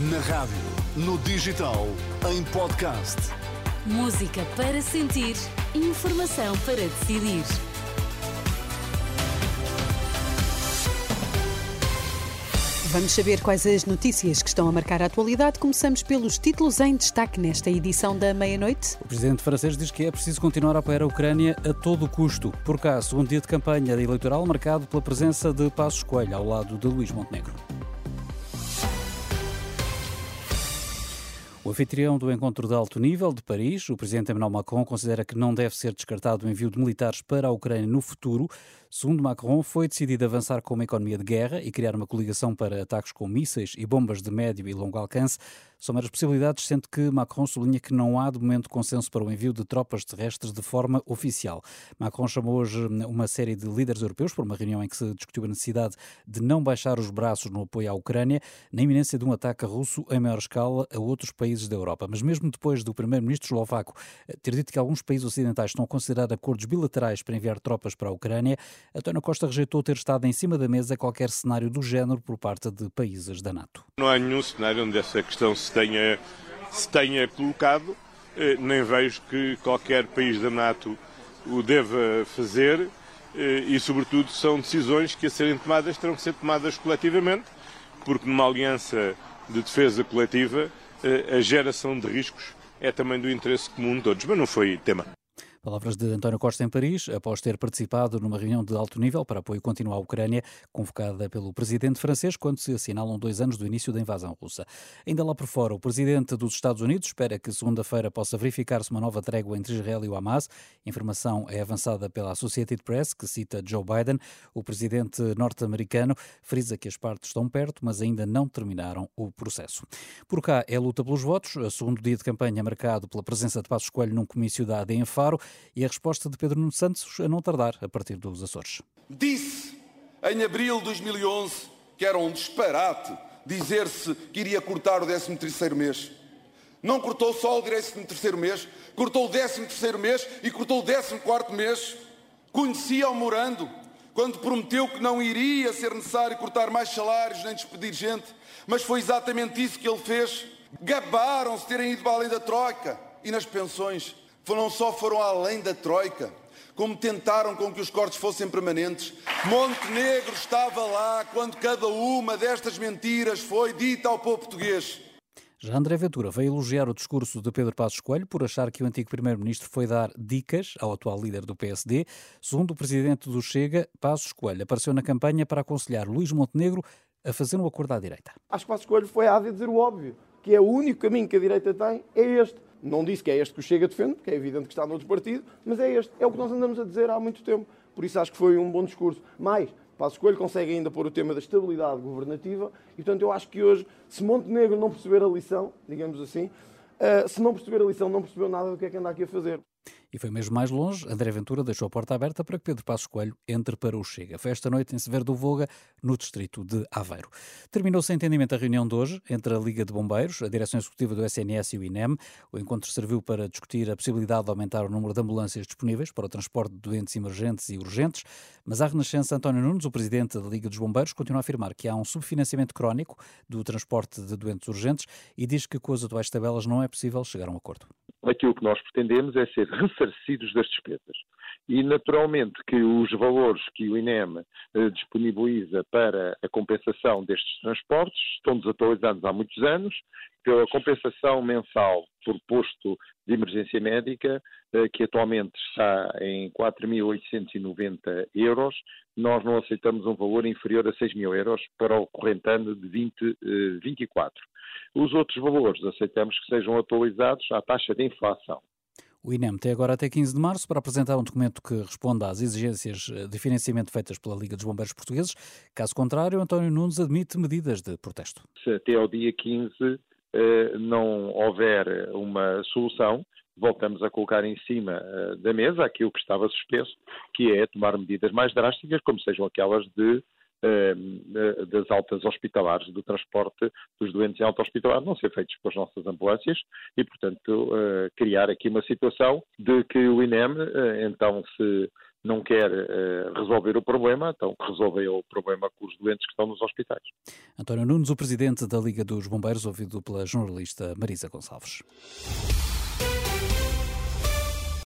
Na rádio, no digital, em podcast. Música para sentir, informação para decidir. Vamos saber quais as notícias que estão a marcar a atualidade. Começamos pelos títulos em destaque nesta edição da meia-noite. O presidente francês diz que é preciso continuar a apoiar a Ucrânia a todo custo. Por cá, segundo dia de campanha eleitoral marcado pela presença de Passos Coelho ao lado de Luís Montenegro. O anfitrião do encontro de alto nível de Paris, o presidente Emmanuel Macron, considera que não deve ser descartado o envio de militares para a Ucrânia no futuro. Segundo Macron, foi decidido avançar com uma economia de guerra e criar uma coligação para ataques com mísseis e bombas de médio e longo alcance. São meras possibilidades, sendo que Macron sublinha que não há de momento consenso para o envio de tropas terrestres de forma oficial. Macron chamou hoje uma série de líderes europeus para uma reunião em que se discutiu a necessidade de não baixar os braços no apoio à Ucrânia, na iminência de um ataque russo em maior escala a outros países da Europa. Mas mesmo depois do primeiro-ministro eslovaco ter dito que alguns países ocidentais estão a considerar acordos bilaterais para enviar tropas para a Ucrânia, António Costa rejeitou ter estado em cima da mesa qualquer cenário do género por parte de países da NATO. Não há nenhum cenário onde essa questão se tenha, se tenha colocado, eh, nem vejo que qualquer país da NATO o deva fazer eh, e, sobretudo, são decisões que a serem tomadas terão que ser tomadas coletivamente, porque numa aliança de defesa coletiva eh, a geração de riscos é também do interesse comum de todos, mas não foi tema. Palavras de António Costa em Paris, após ter participado numa reunião de alto nível para apoio contínuo à Ucrânia, convocada pelo presidente francês, quando se assinalam dois anos do início da invasão russa. Ainda lá por fora, o presidente dos Estados Unidos espera que segunda-feira possa verificar-se uma nova trégua entre Israel e o Hamas. Informação é avançada pela Associated Press, que cita Joe Biden. O presidente norte-americano frisa que as partes estão perto, mas ainda não terminaram o processo. Por cá é luta pelos votos. O segundo dia de campanha marcado pela presença de Passos Coelho num comício da AD em Faro e a resposta de Pedro Nuno Santos a não tardar a partir dos Açores. Disse em abril de 2011 que era um disparate dizer-se que iria cortar o 13º mês. Não cortou só o 13º mês, cortou o 13º mês e cortou o 14º mês. Conhecia o Morando quando prometeu que não iria ser necessário cortar mais salários nem despedir gente, mas foi exatamente isso que ele fez. Gabaram-se terem ido além da troika e nas pensões não só foram além da Troika, como tentaram com que os cortes fossem permanentes. Montenegro estava lá quando cada uma destas mentiras foi dita ao povo português. Já André Ventura veio elogiar o discurso de Pedro Passos Coelho por achar que o antigo primeiro-ministro foi dar dicas ao atual líder do PSD. Segundo o presidente do Chega, Passos Coelho apareceu na campanha para aconselhar Luís Montenegro a fazer um acordo à direita. Acho que Passos Coelho foi a dizer o óbvio, que é o único caminho que a direita tem, é este não disse que é este que o Chega defende, porque é evidente que está noutro partido, mas é este. É o que nós andamos a dizer há muito tempo. Por isso acho que foi um bom discurso. Mais, Passo Coelho consegue ainda pôr o tema da estabilidade governativa e, portanto, eu acho que hoje, se Montenegro não perceber a lição, digamos assim, uh, se não perceber a lição, não percebeu nada do que é que anda aqui a fazer. E foi mesmo mais longe, André Ventura deixou a porta aberta para que Pedro Passos Coelho entre para o Chega. Foi esta noite em Severo do Voga, no distrito de Aveiro. Terminou-se em entendimento a reunião de hoje entre a Liga de Bombeiros, a Direção Executiva do SNS e o INEM. O encontro serviu para discutir a possibilidade de aumentar o número de ambulâncias disponíveis para o transporte de doentes emergentes e urgentes, mas a Renascença António Nunes, o presidente da Liga dos Bombeiros, continua a afirmar que há um subfinanciamento crónico do transporte de doentes urgentes e diz que com as atuais tabelas não é possível chegar a um acordo aquilo que nós pretendemos é ser ressarcidos das despesas. E, naturalmente, que os valores que o INEM eh, disponibiliza para a compensação destes transportes estão desatualizados há muitos anos, pela compensação mensal por posto de emergência médica, eh, que atualmente está em 4.890 euros, nós não aceitamos um valor inferior a 6 mil euros para o corrente ano de 2024. Os outros valores aceitamos que sejam atualizados à taxa de inflação. O INEM tem agora até 15 de março para apresentar um documento que responda às exigências de financiamento feitas pela Liga dos Bombeiros Portugueses. Caso contrário, António Nunes admite medidas de protesto. Até ao dia 15 eh, não houver uma solução, voltamos a colocar em cima eh, da mesa aquilo que estava suspenso, que é tomar medidas mais drásticas, como sejam aquelas de eh, das altas hospitalares, do transporte dos doentes em alta hospitalar, não ser feitos pelas nossas ambulâncias e, portanto, criar aqui uma situação de que o INEM, então, se não quer uh, resolver o problema, então resolva o problema com os doentes que estão nos hospitais. António Nunes, o presidente da Liga dos Bombeiros, ouvido pela jornalista Marisa Gonçalves.